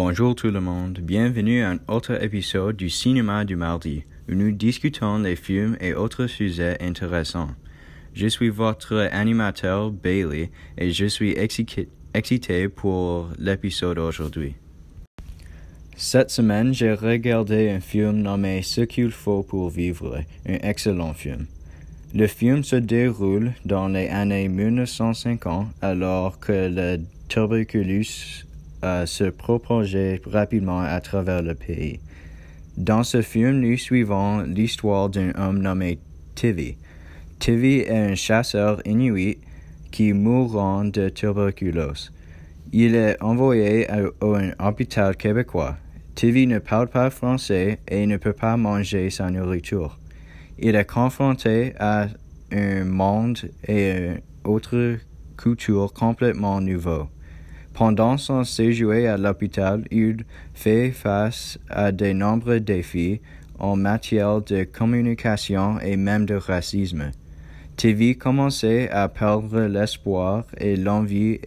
Bonjour tout le monde, bienvenue à un autre épisode du Cinéma du Mardi, où nous discutons les films et autres sujets intéressants. Je suis votre animateur Bailey et je suis excité pour l'épisode aujourd'hui. Cette semaine, j'ai regardé un film nommé Ce qu'il faut pour vivre, un excellent film. Le film se déroule dans les années 1950 alors que le tuberculose euh, se propageait rapidement à travers le pays. Dans ce film, nous suivons l'histoire d'un homme nommé Tivi. Tivi est un chasseur inuit qui mourra de tuberculose. Il est envoyé à, un hôpital québécois. Tivi ne parle pas français et ne peut pas manger sa nourriture. Il est confronté à un monde et une autre culture complètement nouveau. Pendant son séjour à l'hôpital, il fait face à de nombreux défis en matière de communication et même de racisme. TV commençait à perdre l'espoir et l'envie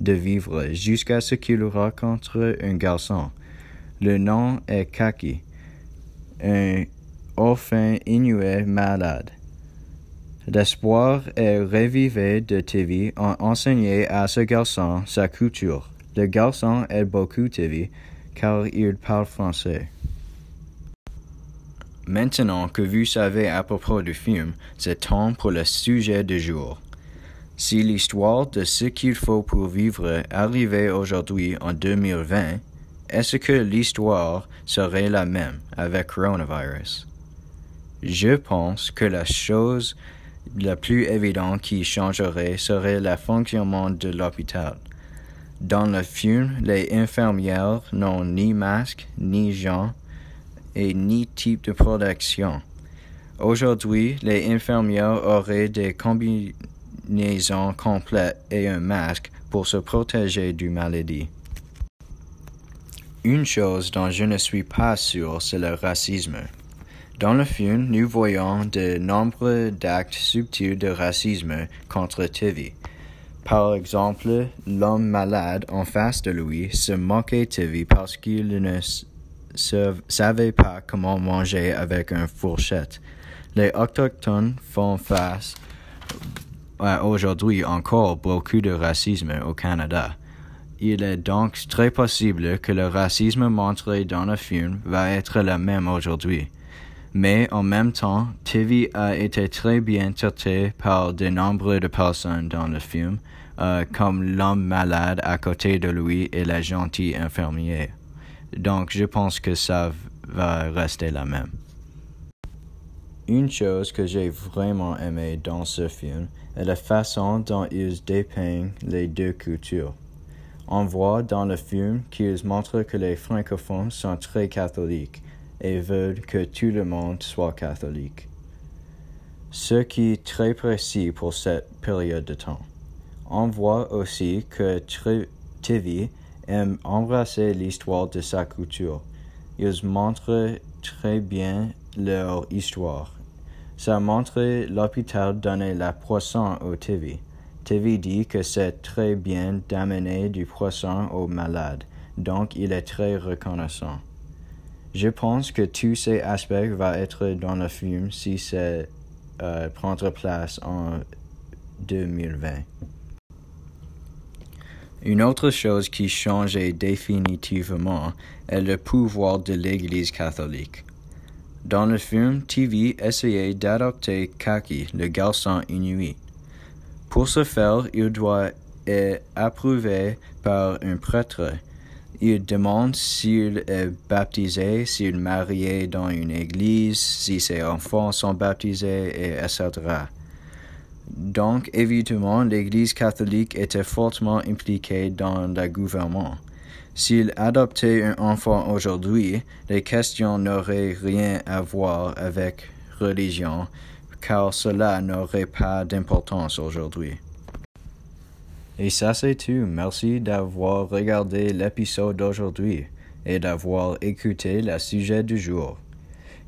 de vivre jusqu'à ce qu'il rencontre un garçon. Le nom est Kaki, un orphin inuit malade. L'espoir est revivé de TV en enseigner à ce garçon sa culture. Le garçon aide beaucoup TV car il parle français. Maintenant que vous savez à propos du film, c'est temps pour le sujet du jour. Si l'histoire de ce qu'il faut pour vivre arrivait aujourd'hui en 2020, est-ce que l'histoire serait la même avec coronavirus? Je pense que la chose la plus évidente qui changerait serait le fonctionnement de l'hôpital. Dans le film, les infirmières n'ont ni masque, ni gens et ni type de protection. Aujourd'hui, les infirmières auraient des combinaisons complètes et un masque pour se protéger du maladie. Une chose dont je ne suis pas sûr, c'est le racisme. Dans le film, nous voyons de nombreux actes subtils de racisme contre TV. Par exemple, l'homme malade en face de lui se moquait TV parce qu'il ne savait pas comment manger avec une fourchette. Les autochtones font face aujourd'hui encore beaucoup de racisme au Canada. Il est donc très possible que le racisme montré dans le film va être le même aujourd'hui mais en même temps, TV a été très bien traité par de nombreuses personnes dans le film, euh, comme l'homme malade à côté de lui et la gentille infirmière. Donc je pense que ça va rester la même. Une chose que j'ai vraiment aimé dans ce film est la façon dont ils dépeignent les deux cultures. On voit dans le film qu'ils montrent que les francophones sont très catholiques et veulent que tout le monde soit catholique. Ce qui est très précis pour cette période de temps. On voit aussi que TV aime embrasser l'histoire de sa culture. Ils montrent très bien leur histoire. Ça montre l'hôpital donner la poisson au TV. TV dit que c'est très bien d'amener du poisson aux malades, donc il est très reconnaissant. Je pense que tous ces aspects vont être dans le film si c'est euh, prendre place en 2020. Une autre chose qui changeait définitivement est le pouvoir de l'Église catholique. Dans le film, TV essayait d'adopter Kaki, le garçon inuit. Pour ce faire, il doit être approuvé par un prêtre il demande s'il est baptisé, s'il est marié dans une église, si ses enfants sont baptisés, et etc. Donc, évidemment, l'Église catholique était fortement impliquée dans le gouvernement. S'il adoptait un enfant aujourd'hui, les questions n'auraient rien à voir avec religion, car cela n'aurait pas d'importance aujourd'hui. Et ça c'est tout. Merci d'avoir regardé l'épisode d'aujourd'hui et d'avoir écouté le sujet du jour.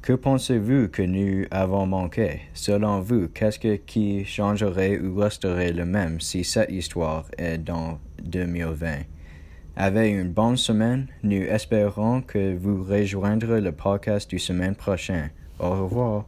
Que pensez-vous que nous avons manqué? Selon vous, qu'est-ce qui changerait ou resterait le même si cette histoire est dans 2020? Avez une bonne semaine. Nous espérons que vous rejoindrez le podcast du semaine prochaine. Au revoir.